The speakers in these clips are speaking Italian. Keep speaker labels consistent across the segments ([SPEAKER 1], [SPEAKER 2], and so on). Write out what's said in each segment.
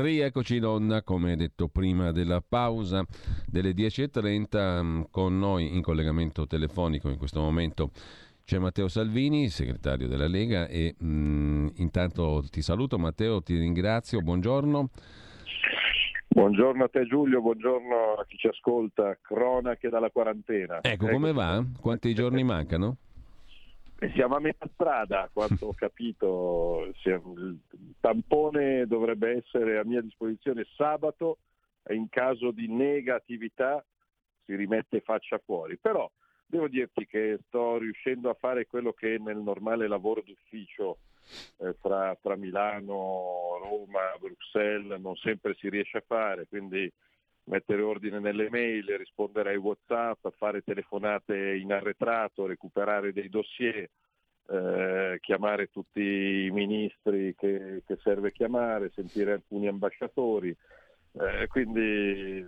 [SPEAKER 1] Rieccoci in onda, come detto prima della pausa delle 10.30, mm, con noi in collegamento telefonico in questo momento c'è Matteo Salvini, segretario della Lega e mh, mm, intanto ti saluto Matteo, ti ringrazio, buongiorno.
[SPEAKER 2] Buongiorno a te Giulio, buongiorno a chi ci ascolta, cronache dalla quarantena.
[SPEAKER 1] Ecco, ecco. come va? Quanti giorni mancano?
[SPEAKER 2] Siamo a metà strada, quanto ho capito. Il tampone dovrebbe essere a mia disposizione sabato e in caso di negatività si rimette faccia fuori. Però devo dirti che sto riuscendo a fare quello che nel normale lavoro d'ufficio eh, tra, tra Milano, Roma, Bruxelles non sempre si riesce a fare, quindi mettere ordine nelle mail, rispondere ai Whatsapp, fare telefonate in arretrato, recuperare dei dossier, eh, chiamare tutti i ministri che, che, serve chiamare, sentire alcuni ambasciatori. Eh, quindi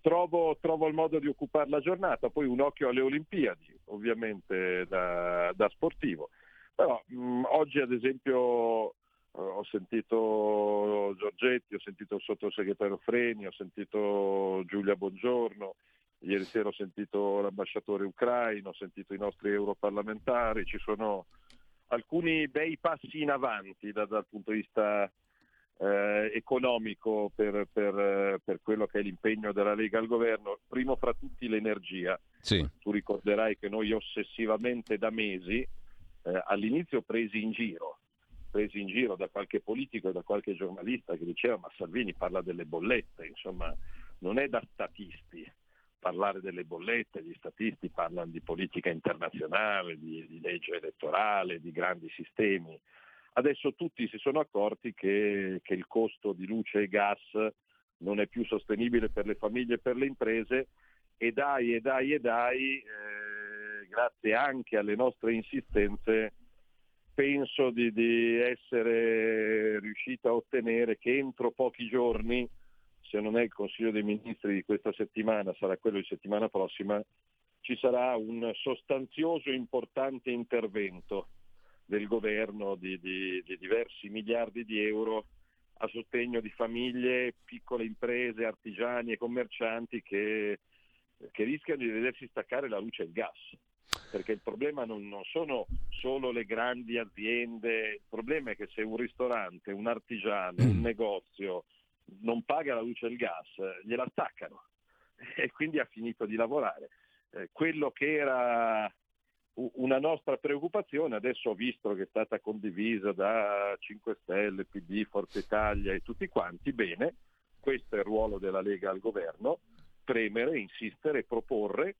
[SPEAKER 2] trovo, trovo, il modo di occupare la giornata, poi un occhio alle Olimpiadi, ovviamente da, da sportivo. Però mh, oggi ad esempio ho sentito Giorgetti, ho sentito il sottosegretario Freni, ho sentito Giulia Bongiorno, ieri sera ho sentito l'ambasciatore ucraino, ho sentito i nostri europarlamentari, ci sono alcuni bei passi in avanti da, dal punto di vista eh, economico per, per, per, quello che è l'impegno della Lega al governo, primo fra tutti l'energia.
[SPEAKER 1] Sì.
[SPEAKER 2] Tu ricorderai che noi ossessivamente da mesi eh, all'inizio presi in giro presi in giro da qualche politico e da qualche giornalista che diceva ma Salvini parla delle bollette, insomma non è da statisti parlare delle bollette, gli statisti parlano di politica internazionale, di, di legge elettorale, di grandi sistemi. Adesso tutti si sono accorti che, che il costo di luce e gas non è più sostenibile per le famiglie e per le imprese e dai e dai e dai, eh, grazie anche alle nostre insistenze, penso di, di, essere riuscito a ottenere che entro pochi giorni, se non è il Consiglio dei Ministri di questa settimana, sarà quello di settimana prossima, ci sarà un sostanzioso e importante intervento del governo di, di, di diversi miliardi di euro a sostegno di famiglie, piccole imprese, artigiani e commercianti che, che rischiano di vedersi staccare la luce e il gas perché il problema non, non, sono solo le grandi aziende, il problema è che se un ristorante, un artigiano, un mm. negozio non paga la luce e il gas, gliela attaccano e quindi ha finito di lavorare. Eh, quello che era una nostra preoccupazione, adesso ho visto che è stata condivisa da 5 Stelle, PD, Forza Italia e tutti quanti, bene, questo è il ruolo della Lega al governo, premere, insistere, proporre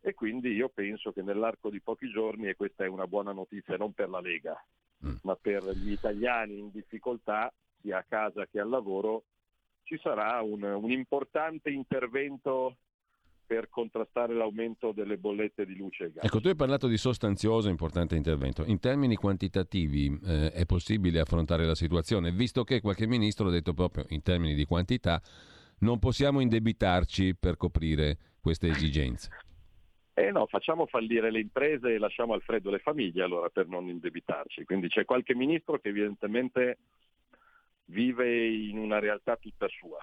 [SPEAKER 2] e quindi io penso che nell'arco di pochi giorni, e questa è una buona notizia non per la Lega, mm. ma per gli italiani in difficoltà, sia a casa che al lavoro, ci sarà un, un importante intervento per contrastare l'aumento delle bollette di luce e gas.
[SPEAKER 1] Ecco, tu hai parlato di sostanzioso e importante intervento. In termini quantitativi eh, è possibile affrontare la situazione, visto che qualche ministro ha detto proprio in termini di quantità non possiamo indebitarci per coprire queste esigenze.
[SPEAKER 2] Eh no, facciamo fallire le imprese e lasciamo al freddo le famiglie allora per non indebitarci. Quindi c'è qualche ministro che evidentemente vive in una realtà tutta sua.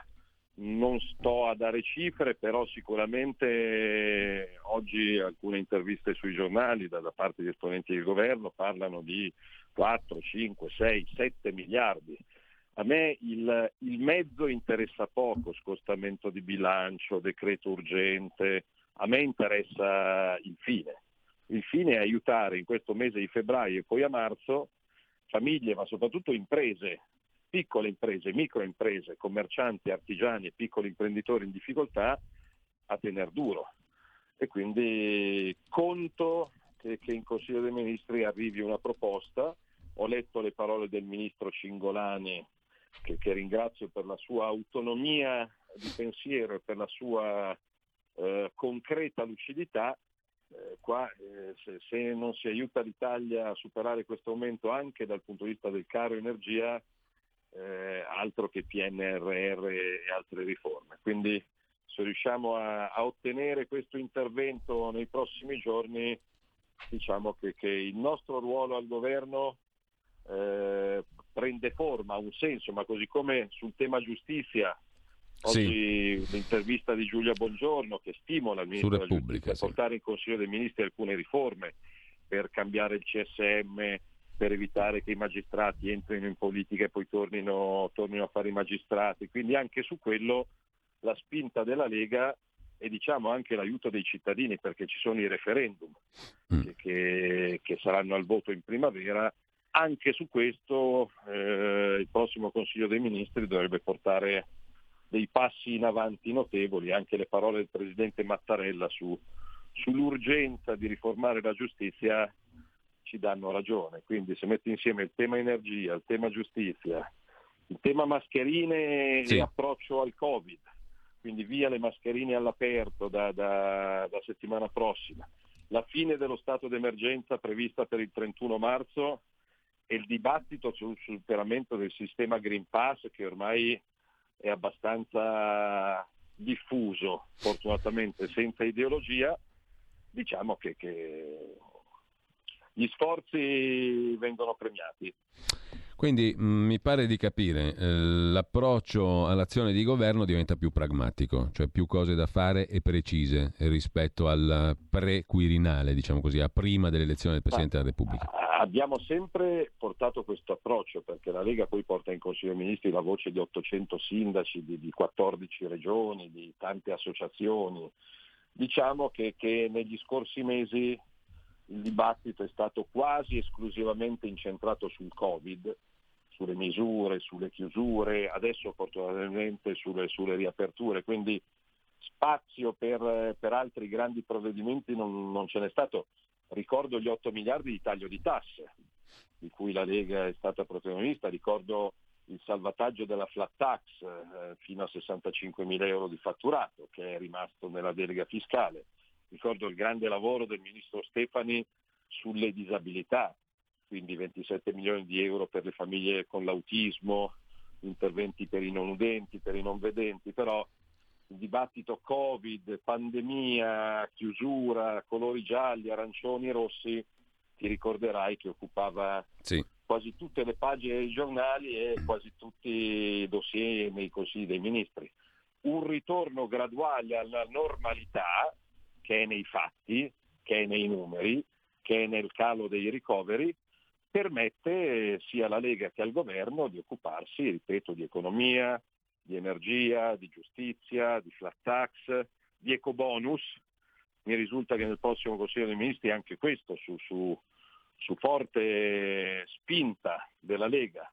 [SPEAKER 2] Non sto a dare cifre, però sicuramente oggi alcune interviste sui giornali da, da parte di esponenti del governo parlano di 4, 5, 6, 7 miliardi. A me il, il mezzo interessa poco, scostamento di bilancio, decreto urgente, a me interessa il fine. Il fine è aiutare in questo mese di febbraio e poi a marzo famiglie, ma soprattutto imprese, piccole imprese, microimprese, commercianti, artigiani e piccoli imprenditori in difficoltà a tener duro. E quindi conto che, che in Consiglio dei Ministri arrivi una proposta. Ho letto le parole del Ministro Cingolani, che, che ringrazio per la sua autonomia di pensiero e per la sua eh, concreta lucidità, eh, qua eh, se, se, non si aiuta l'Italia a superare questo aumento anche dal punto di vista del caro energia, eh, altro che PNRR e altre riforme. Quindi se riusciamo a, a ottenere questo intervento nei prossimi giorni, diciamo che, che il nostro ruolo al governo eh, prende forma, ha un senso, ma così come sul tema giustizia Oggi sì. l'intervista di Giulia Bongiorno che stimola il ministro della Giustizia a portare in Consiglio dei Ministri alcune riforme per cambiare il CSM, per evitare che i magistrati entrino in politica e poi tornino, tornino a fare i magistrati. Quindi anche su quello la spinta della Lega e diciamo anche l'aiuto dei cittadini perché ci sono i referendum mm. che, che, che, saranno al voto in primavera. Anche su questo eh, il prossimo Consiglio dei Ministri dovrebbe portare dei passi in avanti notevoli, anche le parole del Presidente Mattarella su, sull'urgenza di riformare la giustizia ci danno ragione. Quindi se metti insieme il tema energia, il tema giustizia, il tema mascherine sì. e approccio al Covid, quindi via le mascherine all'aperto da, da, da settimana prossima, la fine dello stato d'emergenza prevista per il 31 marzo e il dibattito sul superamento del sistema Green Pass che ormai è abbastanza diffuso, fortunatamente senza ideologia, diciamo che, che gli sforzi vengono premiati.
[SPEAKER 1] Quindi mh, mm, mi pare di capire, eh, l'approccio all'azione di governo diventa più pragmatico, cioè più cose da fare e precise rispetto al pre-quirinale, diciamo così, a prima dell'elezione del Presidente della Repubblica.
[SPEAKER 2] Abbiamo sempre portato questo approccio perché la Lega poi porta in Consiglio dei Ministri la voce di 800 sindaci, di, di 14 regioni, di tante associazioni. Diciamo che, che negli scorsi mesi il dibattito è stato quasi esclusivamente incentrato sul Covid, sulle misure, sulle chiusure, adesso fortunatamente sulle, sulle riaperture, quindi spazio per, per, altri grandi provvedimenti non, non ce n'è stato. Ricordo gli 8 miliardi di taglio di tasse, di cui la Lega è stata protagonista, ricordo il salvataggio della flat tax eh, fino a 65 mila euro di fatturato che è rimasto nella delega fiscale. Ricordo il grande lavoro del ministro Stefani sulle disabilità, quindi 27 milioni di euro per le famiglie con l'autismo, interventi per i non udenti, per i non vedenti, però dibattito Covid, pandemia, chiusura, colori gialli, arancioni e rossi, ti ricorderai che occupava sì. quasi tutte le pagine dei giornali e quasi tutti i dossier nei consigli dei ministri. Un ritorno graduale alla normalità che è nei fatti, che è nei numeri, che è nel calo dei ricoveri, permette sia alla Lega che al governo di occuparsi, ripeto, di economia, di energia, di giustizia, di flat tax, di ecobonus. Mi risulta che nel prossimo Consiglio dei Ministri anche questo su, su, su forte spinta della Lega,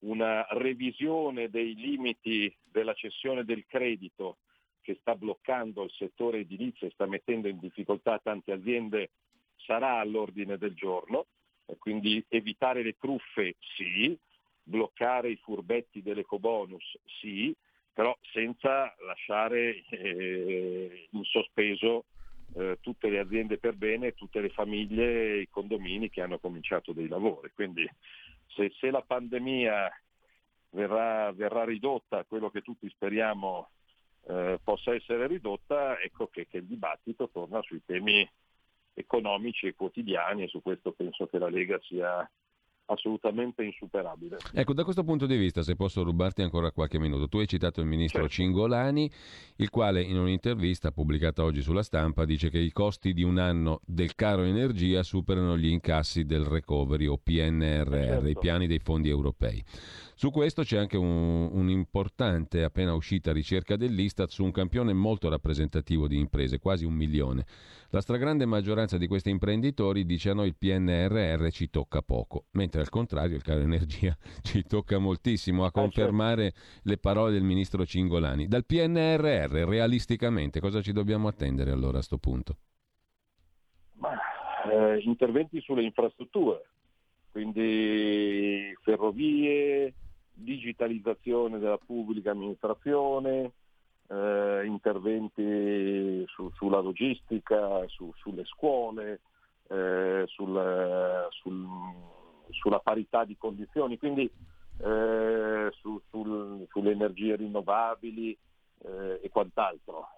[SPEAKER 2] una revisione dei limiti della cessione del credito che sta bloccando il settore edilizio e sta mettendo in difficoltà tante aziende sarà all'ordine del giorno, quindi evitare le truffe sì, bloccare i furbetti dell'ecobonus sì, però senza lasciare eh, in sospeso eh, tutte le aziende per bene, tutte le famiglie e i condomini che hanno cominciato dei lavori. Quindi se, se la pandemia verrà, verrà ridotta a quello che tutti speriamo eh, possa essere ridotta, ecco che, che il dibattito torna sui temi economici e quotidiani e su questo penso che la Lega sia assolutamente insuperabile.
[SPEAKER 1] Ecco, da questo punto di vista, se posso rubarti ancora qualche minuto, tu hai citato il ministro certo. Cingolani, il quale in un'intervista pubblicata oggi sulla stampa dice che i costi di un anno del caro energia superano gli incassi del recovery o PNRR, certo. i piani dei fondi europei. Su questo c'è anche un, un'importante, appena uscita ricerca dell'Istat su un campione molto rappresentativo di imprese, quasi un milione. La stragrande maggioranza di questi imprenditori dice a noi il PNRR ci tocca poco, mentre al contrario il caro energia ci tocca moltissimo a confermare le parole del ministro Cingolani. Dal PNRR realisticamente cosa ci dobbiamo attendere allora a questo punto?
[SPEAKER 2] Ma, eh, interventi sulle infrastrutture, quindi ferrovie, digitalizzazione della pubblica amministrazione, eh, interventi su, sulla logistica, su, sulle scuole, eh, sul, sul, sulla parità di condizioni, quindi eh, su, sul, sulle energie rinnovabili eh, e quant'altro.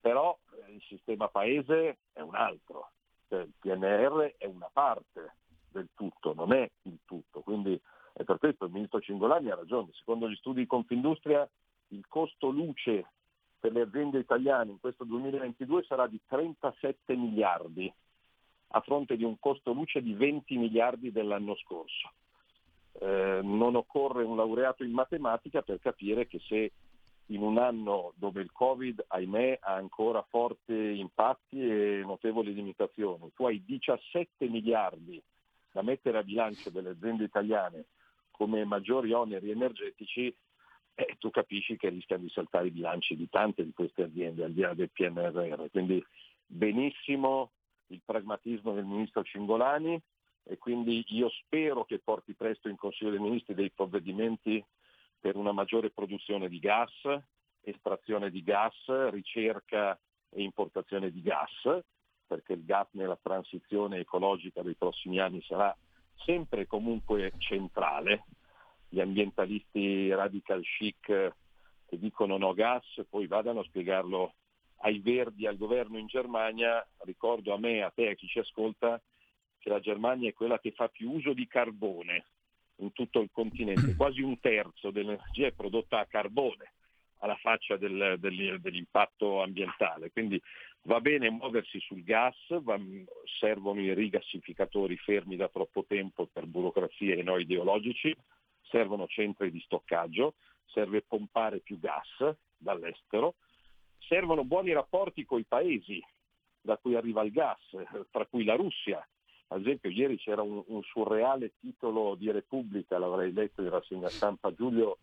[SPEAKER 2] Però eh, il sistema paese è un altro, cioè, il PNR è una parte del tutto, non è il tutto. Quindi E per questo il ministro Cingolani ha ragione. Secondo gli studi di Confindustria il costo luce per le aziende italiane in questo 2022 sarà di 37 miliardi a fronte di un costo luce di 20 miliardi dell'anno scorso. Eh, non occorre un laureato in matematica per capire che se in un anno dove il Covid, ahimè, ha ancora forti impatti e notevoli limitazioni, tu hai 17 miliardi da mettere a bilancio delle aziende italiane come maggiori oneri energetici, eh, tu capisci che rischiano di saltare i bilanci di tante di queste aziende al di là del PNRR. Quindi benissimo il pragmatismo del ministro Cingolani e quindi io spero che porti presto in Consiglio dei Ministri dei provvedimenti per una maggiore produzione di gas, estrazione di gas, ricerca e importazione di gas, perché il gas nella transizione ecologica dei prossimi anni sarà sempre e comunque centrale. Gli ambientalisti radical chic che dicono no gas, poi vadano a spiegarlo ai verdi, al governo in Germania, ricordo a me, a te, a chi ci ascolta, che la Germania è quella che fa più uso di carbone in tutto il continente, quasi un terzo dell'energia è prodotta a carbone alla faccia del, del, dell'impatto ambientale. Quindi va bene muoversi sul gas, va, servono i rigassificatori fermi da troppo tempo per burocrazie e noi ideologici, servono centri di stoccaggio, serve pompare più gas dall'estero, servono buoni rapporti con i paesi da cui arriva il gas, tra cui la Russia. Ad esempio ieri c'era un, un surreale titolo di Repubblica, l'avrei letto in rassegna stampa, Giulio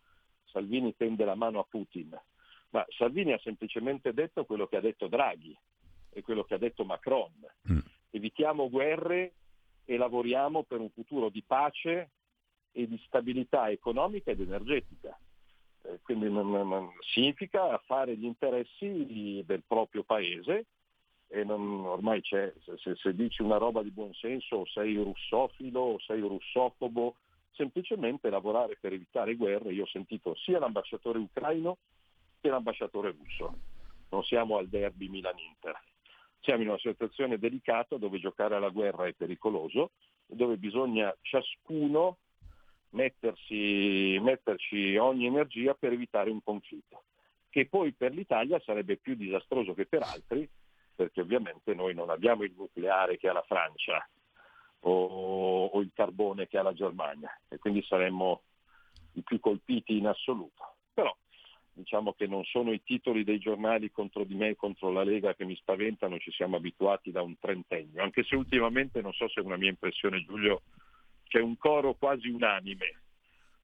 [SPEAKER 2] Salvini tende la mano a Putin. Ma Salvini ha semplicemente detto quello che ha detto Draghi e quello che ha detto Macron. Mm. Evitiamo guerre e lavoriamo per un futuro di pace e di stabilità economica ed energetica. Eh, quindi significa fare gli interessi del proprio paese e non, ormai c'è, se, se, dici una roba di buon senso o sei russofilo sei russofobo, semplicemente lavorare per evitare guerre. Io ho sentito sia l'ambasciatore ucraino che l'ambasciatore russo. Non siamo al derby Milan-Inter. Siamo in una situazione delicata dove giocare alla guerra è pericoloso, dove bisogna ciascuno mettersi, metterci ogni energia per evitare un conflitto, che poi per l'Italia sarebbe più disastroso che per altri, perché ovviamente noi non abbiamo il nucleare che ha la Francia o, o il carbone che ha la Germania e quindi saremmo i più colpiti in assoluto. Però diciamo che non sono i titoli dei giornali contro di me e contro la Lega che mi spaventano, ci siamo abituati da un trentennio, anche se ultimamente non so se è una mia impressione Giulio c'è un coro quasi unanime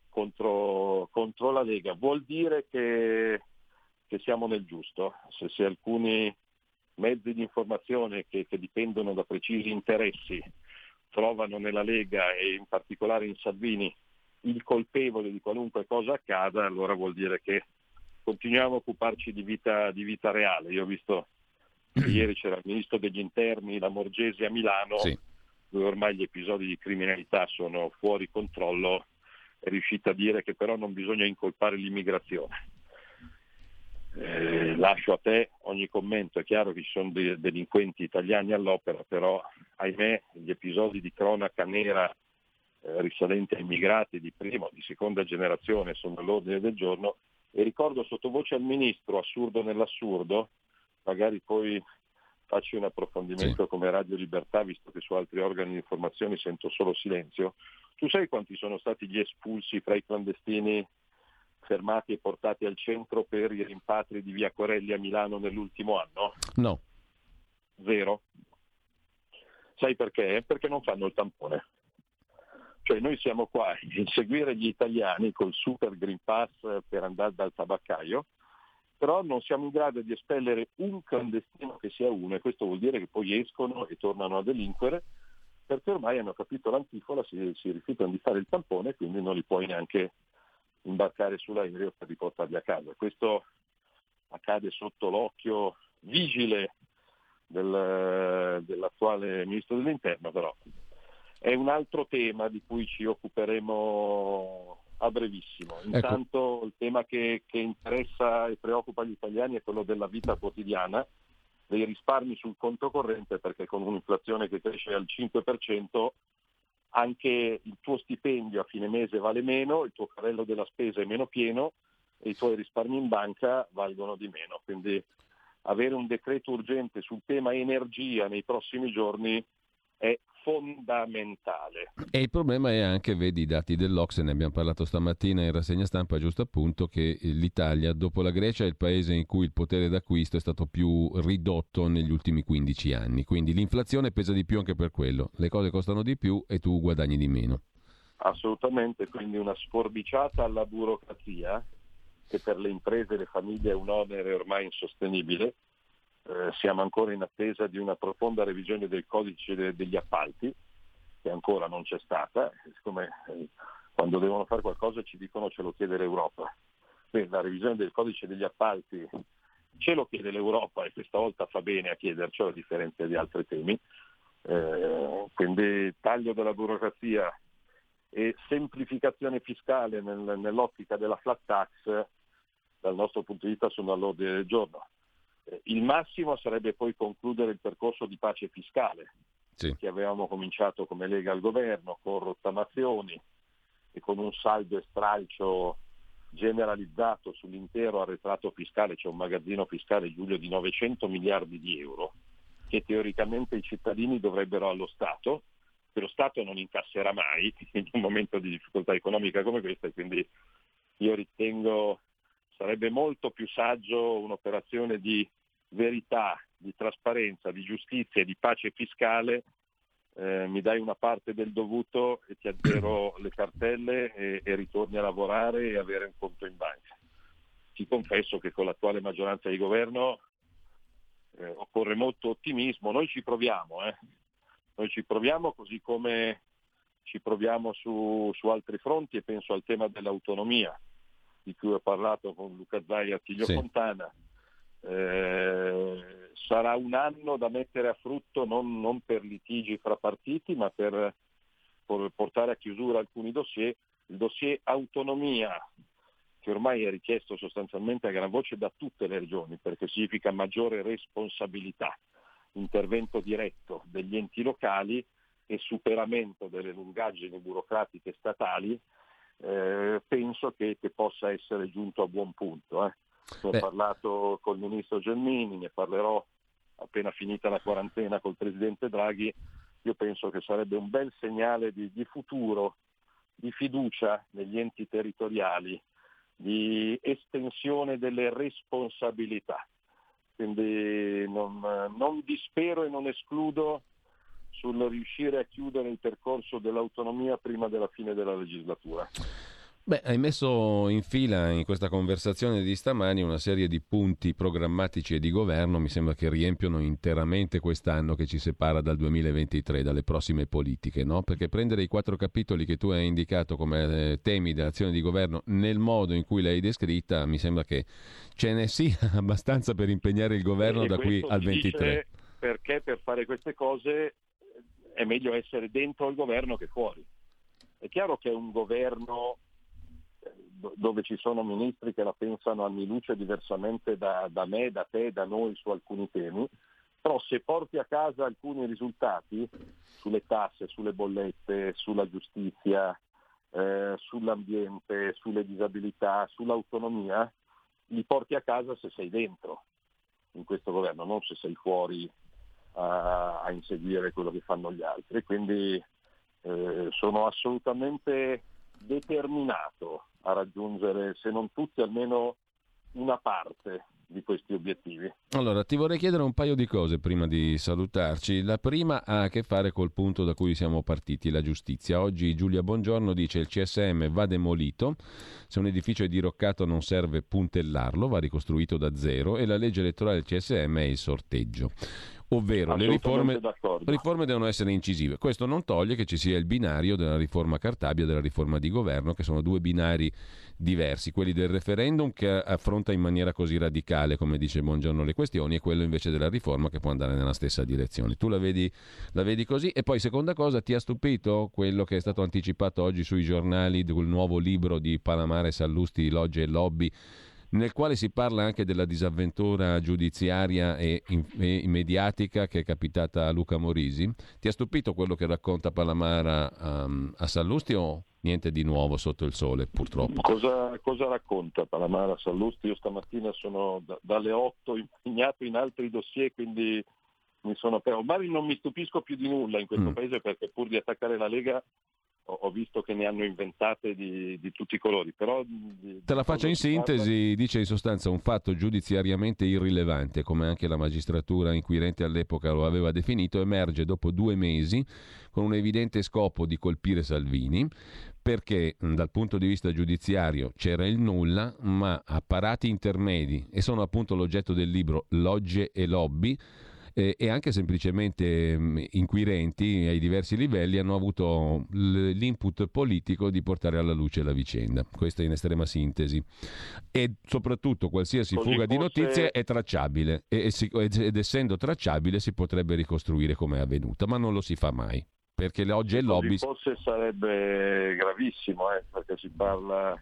[SPEAKER 2] contro, contro la Lega, vuol dire che, che siamo nel giusto. Se, se, alcuni mezzi di informazione che, che dipendono da precisi interessi trovano nella Lega e in particolare in Salvini il colpevole di qualunque cosa accada, allora vuol dire che continuiamo a occuparci di vita, di vita reale. Io ho visto che ieri c'era il ministro degli interni, la Morgese a Milano, sì dove ormai gli episodi di criminalità sono fuori controllo, è riuscita a dire che però non bisogna incolpare l'immigrazione. Eh, lascio a te ogni commento, è chiaro che ci sono dei delinquenti italiani all'opera, però ahimè gli episodi di cronaca nera eh, risalenti a immigrati di prima o di seconda generazione sono all'ordine del giorno e ricordo sottovoce al Ministro, assurdo nell'assurdo, magari poi faccio un approfondimento sì. come Radio Libertà, visto che su altri organi di informazione sento solo silenzio. Tu sai quanti sono stati gli espulsi fra i clandestini fermati e portati al centro per i rimpatri di Via Corelli a Milano nell'ultimo anno?
[SPEAKER 1] No.
[SPEAKER 2] Zero. Sai perché? Perché non fanno il tampone. Cioè noi siamo qua a inseguire gli italiani col super Green Pass per andare dal tabaccaio però non siamo in grado di espellere un clandestino che sia uno e questo vuol dire che poi escono e tornano a delinquere perché ormai hanno capito l'antifola, si, si rifiutano di fare il tampone e quindi non li puoi neanche imbarcare sull'aereo per riportarli a casa. Questo accade sotto l'occhio vigile del, dell'attuale Ministro dell'Interno, però è un altro tema di cui ci occuperemo a brevissimo. Ecco. Intanto ecco. il tema che, che, interessa e preoccupa gli italiani è quello della vita quotidiana, dei risparmi sul conto corrente, perché con un'inflazione che cresce al 5% anche il tuo stipendio a fine mese vale meno, il tuo carrello della spesa è meno pieno e i tuoi risparmi in banca valgono di meno. Quindi avere un decreto urgente sul tema energia nei prossimi giorni è fondamentale.
[SPEAKER 1] E il problema è anche, vedi i dati dell'Ocse, ne abbiamo parlato stamattina in rassegna stampa, giusto appunto, che l'Italia dopo la Grecia è il paese in cui il potere d'acquisto è stato più ridotto negli ultimi 15 anni, quindi l'inflazione pesa di più anche per quello, le cose costano di più e tu guadagni di meno.
[SPEAKER 2] Assolutamente, quindi una sforbiciata alla burocrazia che per le imprese e le famiglie è un onere ormai insostenibile eh, siamo ancora in attesa di una profonda revisione del codice de- degli appalti, che ancora non c'è stata, siccome eh, quando devono fare qualcosa ci dicono ce lo chiede l'Europa. Beh, la revisione del codice degli appalti ce lo chiede l'Europa e questa volta fa bene a chiedercelo a differenza di altri temi. Eh, quindi taglio della burocrazia e semplificazione fiscale nel, nell'ottica della flat tax dal nostro punto di vista sono all'ordine del giorno. Eh, il massimo sarebbe poi concludere il percorso di pace fiscale sì. che avevamo cominciato come Lega al governo con rottamazioni e con un saldo e stralcio generalizzato sull'intero arretrato fiscale, c'è un magazzino fiscale Giulio di 900 miliardi di euro che teoricamente i cittadini dovrebbero allo Stato, che lo Stato non incasserà mai in un momento di difficoltà economica come questa e quindi io ritengo sarebbe molto più saggio un'operazione di verità, di trasparenza, di giustizia e di pace fiscale, eh, mi dai una parte del dovuto e ti azzero le cartelle e, e, ritorni a lavorare e avere un conto in banca. Ti confesso che con l'attuale maggioranza di governo eh, occorre molto ottimismo, noi ci proviamo, eh. noi ci proviamo così come ci proviamo su, su altri fronti e penso al tema dell'autonomia di cui ho parlato con Luca Zai e Attilio sì. Fontana eh, sarà un anno da mettere a frutto non, non, per litigi fra partiti, ma per, per portare a chiusura alcuni dossier. Il dossier autonomia, che ormai è richiesto sostanzialmente a gran voce da tutte le regioni, perché significa maggiore responsabilità, intervento diretto degli enti locali e superamento delle lungaggini burocratiche statali, eh, penso che, che, possa essere giunto a buon punto. Eh. Ne ho parlato col ministro Gelmini, ne parlerò appena finita la quarantena col presidente Draghi. Io penso che sarebbe un bel segnale di, di futuro, di fiducia negli enti territoriali, di estensione delle responsabilità. Quindi non, non dispero e non escludo sul riuscire a chiudere il percorso dell'autonomia prima della fine della legislatura.
[SPEAKER 1] Beh, hai messo in fila in questa conversazione di stamani una serie di punti programmatici e di governo, mi sembra che riempiono interamente quest'anno che ci separa dal 2023, dalle prossime politiche, no? Perché prendere i quattro capitoli che tu hai indicato come eh, temi dell'azione di governo nel modo in cui l'hai descritta, mi sembra che ce ne sia abbastanza per impegnare il governo e da qui al 23.
[SPEAKER 2] Perché per fare queste cose è meglio essere dentro il governo che fuori. È chiaro che un governo dove ci sono ministri che la pensano anni luce diversamente da, da me, da te, da noi su alcuni temi, però se porti a casa alcuni risultati sulle tasse, sulle bollette, sulla giustizia, eh, sull'ambiente, sulle disabilità, sull'autonomia, li porti a casa se sei dentro in questo governo, non se sei fuori a, a inseguire quello che fanno gli altri. Quindi eh, sono assolutamente determinato a raggiungere, se non tutti, almeno una parte di questi obiettivi.
[SPEAKER 1] Allora, ti vorrei chiedere un paio di cose prima di salutarci. La prima ha a che fare col punto da cui siamo partiti, la giustizia. Oggi Giulia Bongiorno dice il CSM va demolito, se un edificio è diroccato non serve puntellarlo, va ricostruito da zero e la legge elettorale del CSM è il sorteggio ovvero le riforme, riforme, devono essere incisive. Questo non toglie che ci sia il binario della riforma Cartabia e della riforma di governo, che sono due binari diversi, quelli del referendum che affronta in maniera così radicale, come dice Buongiorno, le questioni, e quello invece della riforma che può andare nella stessa direzione. Tu la vedi, la vedi così? E poi, seconda cosa, ti ha stupito quello che è stato anticipato oggi sui giornali del nuovo libro di Palamare Sallusti, Logge e Lobby? Nel quale si parla anche della disavventura giudiziaria e, e mediatica che è capitata a Luca Morisi. Ti ha stupito quello che racconta Palamara um, a Sallusti o niente di nuovo sotto il sole, purtroppo?
[SPEAKER 2] Cosa, cosa racconta Palamara a Sallusti? Io stamattina sono da, dalle 8 impegnato in altri dossier, quindi mi sono ormai non mi stupisco più di nulla in questo mm. paese perché pur di attaccare la Lega ho visto che ne hanno inventate di, di tutti i colori. Però
[SPEAKER 1] di, Te la faccio in sintesi, parla... dice in sostanza un fatto giudiziariamente irrilevante, come anche la magistratura inquirente all'epoca lo aveva definito, emerge dopo due mesi con un evidente scopo di colpire Salvini, perché dal punto di vista giudiziario c'era il nulla, ma apparati intermedi, e sono appunto l'oggetto del libro Logge e Lobby, eh, e anche semplicemente mh, mm, inquirenti ai diversi livelli hanno avuto l- l'input politico di portare alla luce la vicenda. Questo in estrema sintesi. E soprattutto qualsiasi Così fuga di notizie è tracciabile e, e si, ed essendo tracciabile si potrebbe ricostruire come è avvenuta, ma non lo si fa mai. Perché oggi è lobby...
[SPEAKER 2] Forse sarebbe gravissimo, eh, perché si parla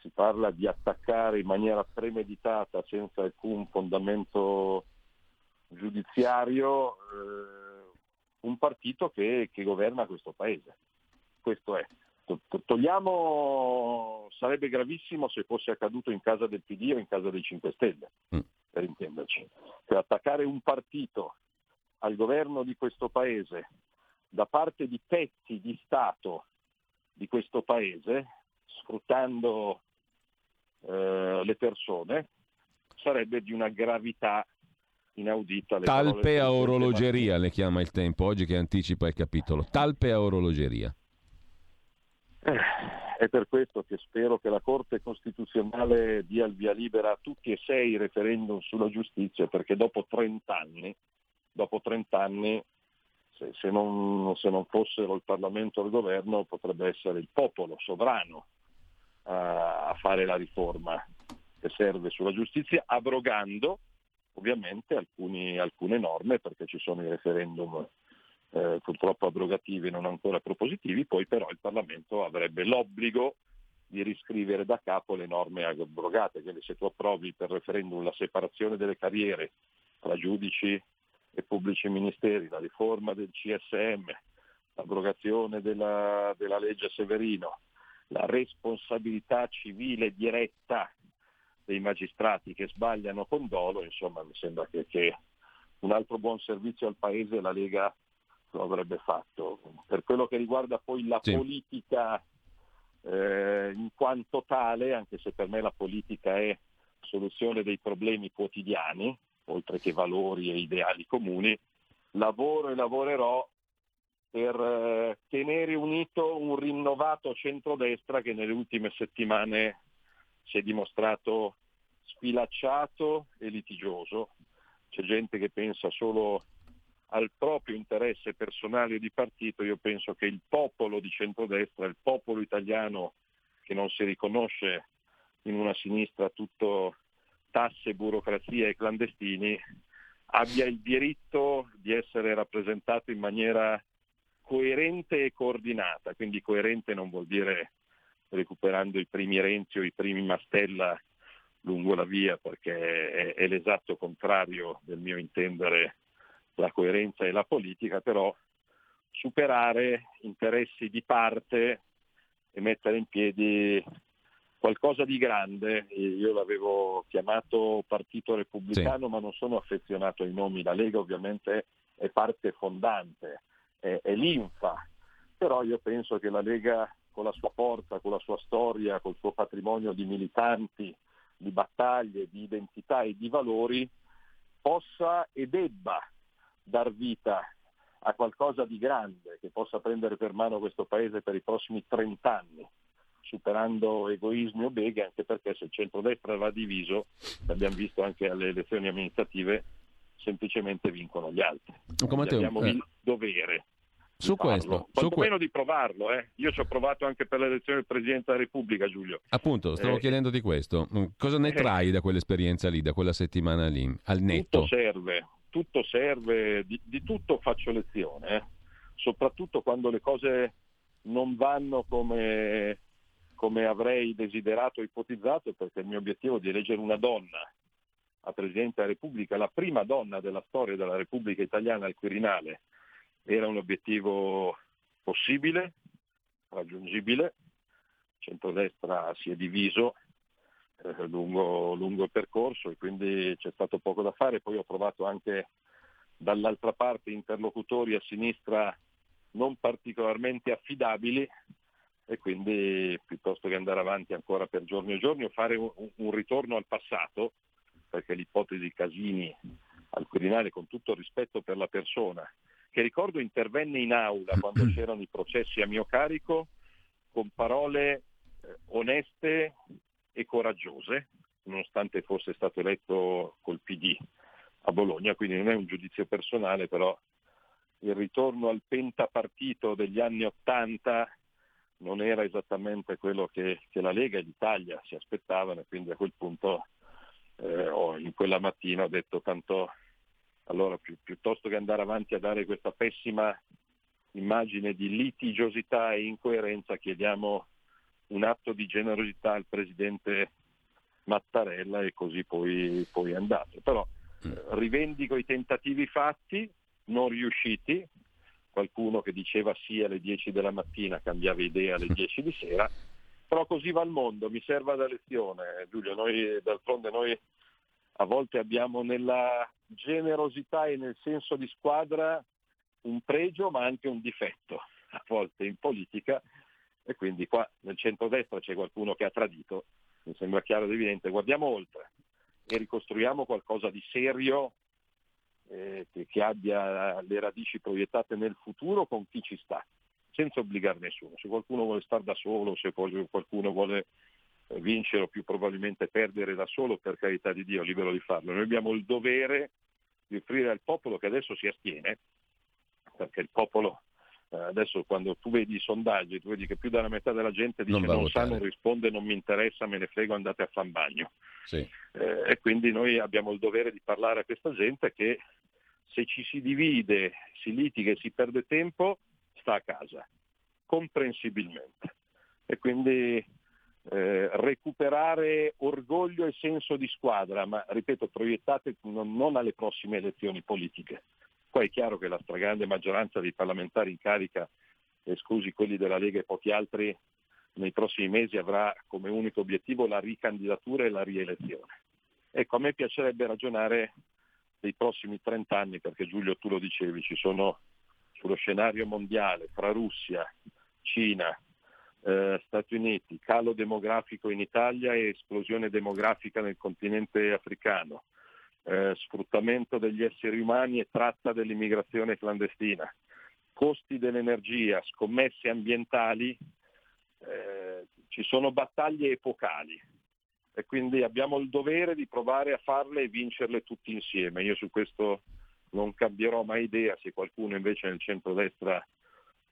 [SPEAKER 2] si parla di attaccare in maniera premeditata senza alcun fondamento giudiziario eh, un partito che, che, governa questo paese. Questo è. Togliamo, sarebbe gravissimo se fosse accaduto in casa del PD o in casa dei 5 Stelle, mm. per intenderci. Per attaccare un partito al governo di questo paese da parte di pezzi di Stato di questo paese, sfruttando eh, le persone, sarebbe di una gravità inaudita.
[SPEAKER 1] Talpe a orologeria le chiama il tempo, oggi che anticipa il capitolo. Talpe a orologeria.
[SPEAKER 2] Eh, è per questo che spero che la Corte Costituzionale dia il via libera a tutti e sei i referendum sulla giustizia, perché dopo 30 anni, dopo 30 anni se, se, non, se non, fossero il Parlamento o il governo, potrebbe essere il popolo sovrano a, a fare la riforma che serve sulla giustizia, abrogando ovviamente alcuni, alcune norme perché ci sono i referendum eh, purtroppo abrogativi e non ancora propositivi, poi però il Parlamento avrebbe l'obbligo di riscrivere da capo le norme abrogate, quindi se tu approvi per referendum la separazione delle carriere tra giudici e pubblici ministeri, la riforma del CSM, l'abrogazione della, della legge Severino, la responsabilità civile diretta dei magistrati che sbagliano con dolo, insomma mi sembra che, che un altro buon servizio al Paese la Lega lo avrebbe fatto. Per quello che riguarda poi la sì. politica eh, in quanto tale, anche se per me la politica è soluzione dei problemi quotidiani, oltre che valori e ideali comuni, lavoro e lavorerò per eh, tenere unito un rinnovato centrodestra che nelle ultime settimane si è dimostrato sfilacciato e litigioso. C'è gente che pensa solo al proprio interesse personale di partito, io penso che il popolo di centrodestra, il popolo italiano che non si riconosce in una sinistra tutto tasse, burocrazia e clandestini, abbia il diritto di essere rappresentato in maniera coerente e coordinata. Quindi coerente non vuol dire recuperando i primi Renzi o i primi Mastella lungo la via perché è, è l'esatto contrario del mio intendere la coerenza e la politica, però superare interessi di parte e mettere in piedi qualcosa di grande. Io l'avevo chiamato Partito Repubblicano, sì. ma non sono affezionato ai nomi. La Lega ovviamente è parte fondante, è, è l'infa, però io penso che la Lega con la sua forza, con la sua storia, col suo patrimonio di militanti, di battaglie, di identità e di valori, possa e debba dar vita a qualcosa di grande che possa prendere per mano questo Paese per i prossimi 30 anni, superando egoismi o beghe, anche perché se il centrodestra va diviso, l'abbiamo visto anche alle elezioni amministrative, semplicemente vincono gli altri. Come abbiamo eh. il dovere
[SPEAKER 1] su questo,
[SPEAKER 2] su que... di provarlo. Eh. Io ci ho provato anche per l'elezione del Presidente della Repubblica, Giulio.
[SPEAKER 1] Appunto, stavo eh, chiedendo questo. Mm, cosa ne eh. trai da quell'esperienza lì, da quella settimana lì, al netto?
[SPEAKER 2] Tutto serve, tutto serve, di, di tutto faccio lezione, eh. soprattutto quando le cose non vanno come, come avrei desiderato e ipotizzato, perché il mio obiettivo di eleggere una donna a Presidente della Repubblica, la prima donna della storia della Repubblica Italiana al Quirinale, era un obiettivo possibile, raggiungibile. Il centrodestra si è diviso eh, lungo, lungo il percorso e quindi c'è stato poco da fare. Poi ho trovato anche dall'altra parte interlocutori a sinistra non particolarmente affidabili e quindi piuttosto che andare avanti ancora per giorni e giorni o fare un, un ritorno al passato, perché l'ipotesi Casini al Quirinale, con tutto il rispetto per la persona, che ricordo intervenne in aula quando c'erano i processi a mio carico, con parole eh, oneste e coraggiose, nonostante fosse stato eletto col PD a Bologna, quindi non è un giudizio personale, però il ritorno al pentapartito degli anni Ottanta non era esattamente quello che, che, la Lega e l'Italia si aspettavano e quindi a quel punto eh, ho, in quella mattina ho detto tanto allora pi- piuttosto che andare avanti a dare questa pessima immagine di litigiosità e incoerenza chiediamo un atto di generosità al Presidente Mattarella e così poi, poi è andato. Però mm. eh, rivendico i tentativi fatti, non riusciti, qualcuno che diceva sì alle 10 della mattina cambiava idea alle 10 di sera, però così va il mondo, mi serve da lezione Giulio, noi d'altronde noi a volte abbiamo nella generosità e nel senso di squadra un pregio ma anche un difetto, a volte in politica e quindi qua nel centro-destra c'è qualcuno che ha tradito, mi sembra chiaro ed evidente, guardiamo oltre e ricostruiamo qualcosa di serio eh, che, che, abbia le radici proiettate nel futuro con chi ci sta, senza obbligare nessuno. Se qualcuno vuole stare da solo, se qualcuno vuole vincere o più probabilmente perdere da solo, per carità di Dio, libero di farlo. Noi abbiamo il dovere di offrire al popolo che adesso si astiene, perché il popolo eh, adesso quando tu vedi i sondaggi, tu vedi che più della metà della gente dice non, non sa, non risponde, non mi interessa, me ne frego, andate a fan bagno. Sì. Eh, e quindi noi abbiamo il dovere di parlare a questa gente che se ci si divide, si litiga e si perde tempo, sta a casa, comprensibilmente. E quindi eh, recuperare orgoglio e senso di squadra, ma ripeto, proiettate non, non alle prossime elezioni politiche, poi è chiaro che la stragrande maggioranza dei parlamentari in carica, esclusi quelli della Lega e pochi altri, nei prossimi mesi avrà come unico obiettivo la ricandidatura e la rielezione. Ecco, a me piacerebbe ragionare dei prossimi 30 anni, perché Giulio tu lo dicevi, ci sono sullo scenario mondiale fra Russia, Cina, eh, Stati Uniti, calo demografico in Italia e esplosione demografica nel continente africano, eh, sfruttamento degli esseri umani e tratta dell'immigrazione clandestina, costi dell'energia, scommesse ambientali, eh, ci sono battaglie epocali. E quindi abbiamo il dovere di provare a farle e vincerle tutti insieme. Io su questo non cambierò mai idea se qualcuno invece nel centro-destra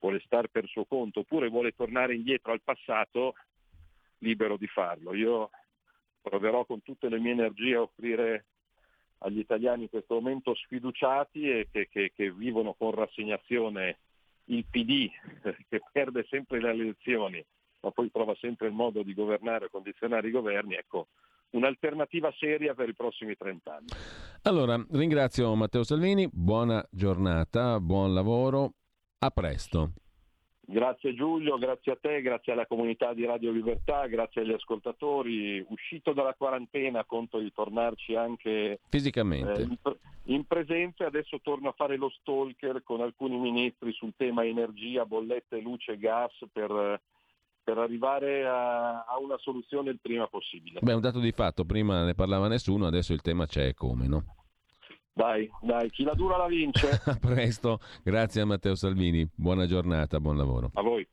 [SPEAKER 2] vuole stare per suo conto oppure vuole tornare indietro al passato, libero di farlo. Io proverò con tutte le mie energie a offrire agli italiani in questo momento sfiduciati e che, che, che vivono con rassegnazione il PD che perde sempre le elezioni ma poi trova sempre il modo di governare e condizionare i governi, ecco, un'alternativa seria per i prossimi 30 anni.
[SPEAKER 1] Allora, ringrazio Matteo Salvini, buona giornata, buon lavoro, a presto.
[SPEAKER 2] Grazie Giulio, grazie a te, grazie alla comunità di Radio Libertà, grazie agli ascoltatori. Uscito dalla quarantena conto di tornarci anche
[SPEAKER 1] fisicamente
[SPEAKER 2] eh, in, in presenza. Adesso torno a fare lo stalker con alcuni ministri sul tema energia, bollette, luce gas per, per arrivare a, a, una soluzione il prima possibile.
[SPEAKER 1] Beh, un dato di fatto, prima ne parlava nessuno, adesso il tema c'è come, no?
[SPEAKER 2] Dai, dai, chi la dura la vince.
[SPEAKER 1] a presto, grazie a Matteo Salvini, buona giornata, buon lavoro.
[SPEAKER 2] A voi.